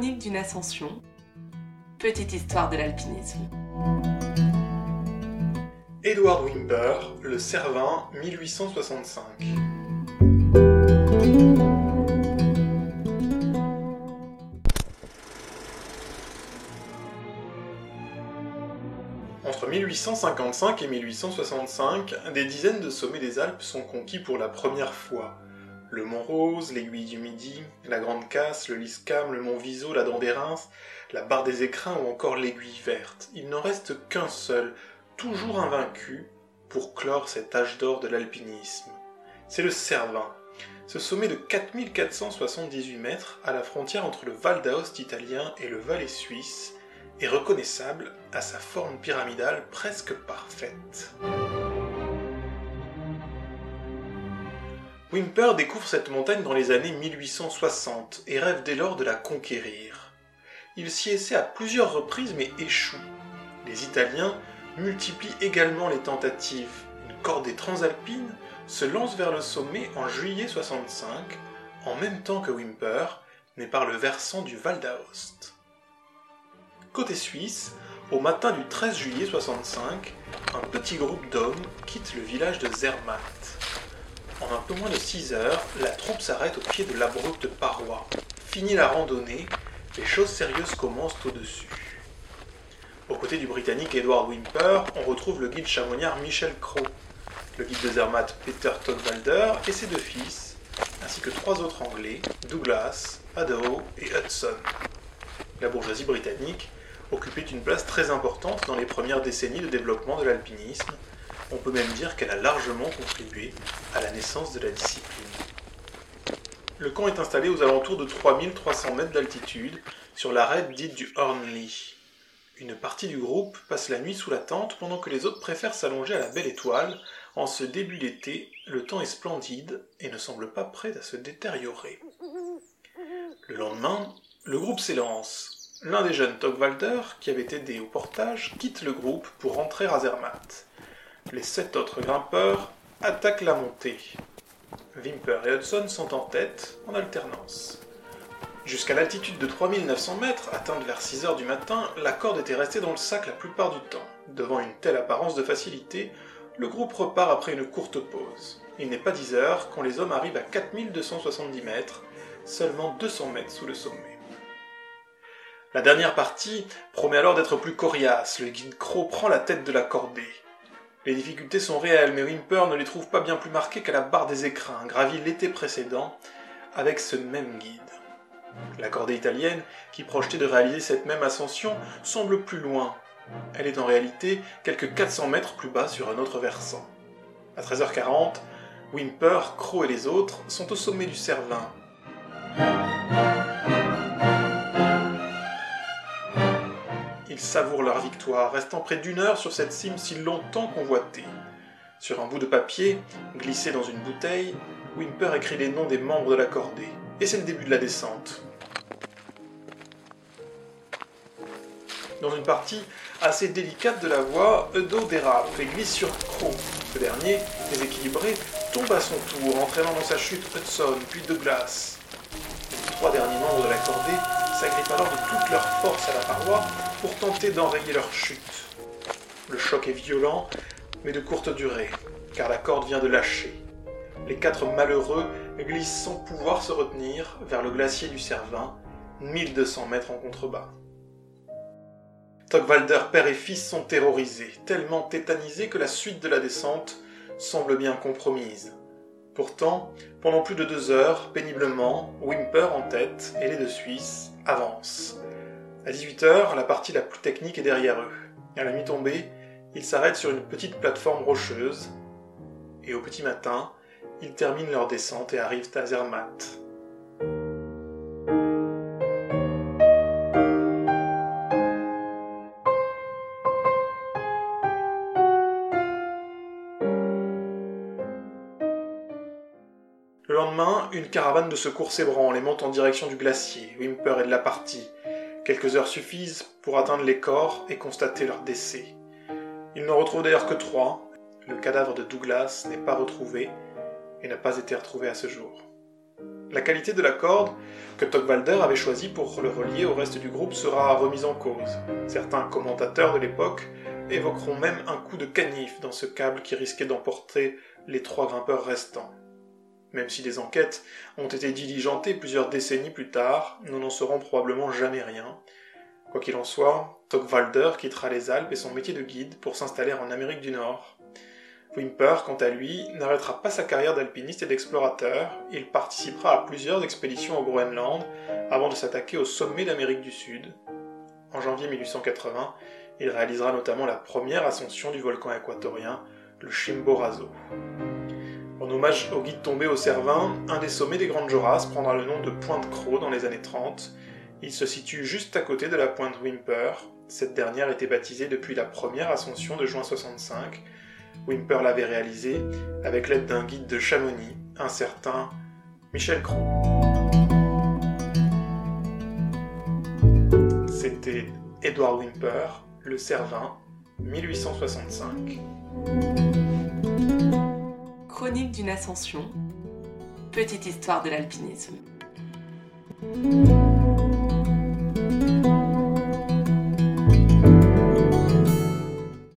chronique d'une ascension. Petite histoire de l'alpinisme. Edward Wimper, Le Cervin, 1865. Entre 1855 et 1865, des dizaines de sommets des Alpes sont conquis pour la première fois. Le Mont Rose, l'Aiguille du Midi, la Grande Casse, le Liscam, le Mont Viso, la Dent des la Barre des Écrins ou encore l'Aiguille Verte. Il n'en reste qu'un seul, toujours invaincu, pour clore cet âge d'or de l'alpinisme. C'est le Cervin, ce sommet de 4478 mètres à la frontière entre le Val d'Aoste italien et le Valais suisse, est reconnaissable à sa forme pyramidale presque parfaite. Wimper découvre cette montagne dans les années 1860 et rêve dès lors de la conquérir. Il s'y essaie à plusieurs reprises mais échoue. Les Italiens multiplient également les tentatives. Une cordée transalpine se lance vers le sommet en juillet 65, en même temps que Wimper, mais par le versant du Val d'Aoste. Côté suisse, au matin du 13 juillet 65, un petit groupe d'hommes quitte le village de Zermatt. En un peu moins de 6 heures, la troupe s'arrête au pied de l'abrupte paroi. Fini la randonnée, les choses sérieuses commencent au-dessus. Aux côtés du Britannique Edward Wimper, on retrouve le guide chamonnière Michel Crow, le guide de Zermatt Peter Togwalder et ses deux fils, ainsi que trois autres Anglais, Douglas, Adaho et Hudson. La bourgeoisie britannique occupait une place très importante dans les premières décennies de développement de l'alpinisme. On peut même dire qu'elle a largement contribué à la naissance de la discipline. Le camp est installé aux alentours de 3300 mètres d'altitude sur l'arête dite du Hornly. Une partie du groupe passe la nuit sous la tente pendant que les autres préfèrent s'allonger à la belle étoile. En ce début d'été, le temps est splendide et ne semble pas prêt à se détériorer. Le lendemain, le groupe s'élance. L'un des jeunes Togwalder, qui avait aidé au portage, quitte le groupe pour rentrer à Zermatt. Les sept autres grimpeurs attaquent la montée. Wimper et Hudson sont en tête, en alternance. Jusqu'à l'altitude de 3900 mètres, atteinte vers 6 heures du matin, la corde était restée dans le sac la plupart du temps. Devant une telle apparence de facilité, le groupe repart après une courte pause. Il n'est pas 10 heures quand les hommes arrivent à 4270 mètres, seulement 200 mètres sous le sommet. La dernière partie promet alors d'être plus coriace. Le guide Crow prend la tête de la cordée. Les difficultés sont réelles, mais Wimper ne les trouve pas bien plus marquées qu'à la barre des écrins, gravie l'été précédent, avec ce même guide. La cordée italienne, qui projetait de réaliser cette même ascension, semble plus loin. Elle est en réalité quelques 400 mètres plus bas sur un autre versant. À 13h40, Wimper, Crow et les autres sont au sommet du Cervin. Ils savourent leur victoire, restant près d'une heure sur cette cime si longtemps convoitée. Sur un bout de papier, glissé dans une bouteille, Wimper écrit les noms des membres de la cordée. Et c'est le début de la descente. Dans une partie assez délicate de la voie, Edo dérape et glisse sur Crow. Ce dernier, déséquilibré, tombe à son tour, entraînant dans sa chute Hudson, puis Douglas. Les trois derniers membres de la cordée s'agrippent alors de toute leur force à la paroi pour tenter d'enrayer leur chute. Le choc est violent, mais de courte durée, car la corde vient de lâcher. Les quatre malheureux glissent sans pouvoir se retenir vers le glacier du Cervin, 1200 mètres en contrebas. Togwalder père et fils sont terrorisés, tellement tétanisés que la suite de la descente semble bien compromise. Pourtant, pendant plus de deux heures, péniblement, Wimper en tête et les deux Suisses avancent. À 18h, la partie la plus technique est derrière eux. À la nuit tombée, ils s'arrêtent sur une petite plateforme rocheuse. Et au petit matin, ils terminent leur descente et arrivent à Zermatt. Une caravane de secours s'ébranle et monte en direction du glacier. Wimper est de la partie. Quelques heures suffisent pour atteindre les corps et constater leur décès. Ils n'en retrouvent d'ailleurs que trois. Le cadavre de Douglas n'est pas retrouvé et n'a pas été retrouvé à ce jour. La qualité de la corde que Togwalder avait choisie pour le relier au reste du groupe sera remise en cause. Certains commentateurs de l'époque évoqueront même un coup de canif dans ce câble qui risquait d'emporter les trois grimpeurs restants. Même si des enquêtes ont été diligentées plusieurs décennies plus tard, nous n'en saurons probablement jamais rien. Quoi qu'il en soit, Togwalder quittera les Alpes et son métier de guide pour s'installer en Amérique du Nord. Wimper, quant à lui, n'arrêtera pas sa carrière d'alpiniste et d'explorateur, il participera à plusieurs expéditions au Groenland avant de s'attaquer au sommet d'Amérique du Sud. En janvier 1880, il réalisera notamment la première ascension du volcan équatorien, le Chimborazo. En hommage au guide tombé au Cervin, un des sommets des Grandes Joras prendra le nom de Pointe Croc dans les années 30. Il se situe juste à côté de la pointe Wimper. Cette dernière était baptisée depuis la première ascension de juin 65 Wimper l'avait réalisé avec l'aide d'un guide de Chamonix, un certain Michel Croix. C'était Édouard Wimper, le Cervin, 1865. Chronique d'une ascension. Petite histoire de l'alpinisme.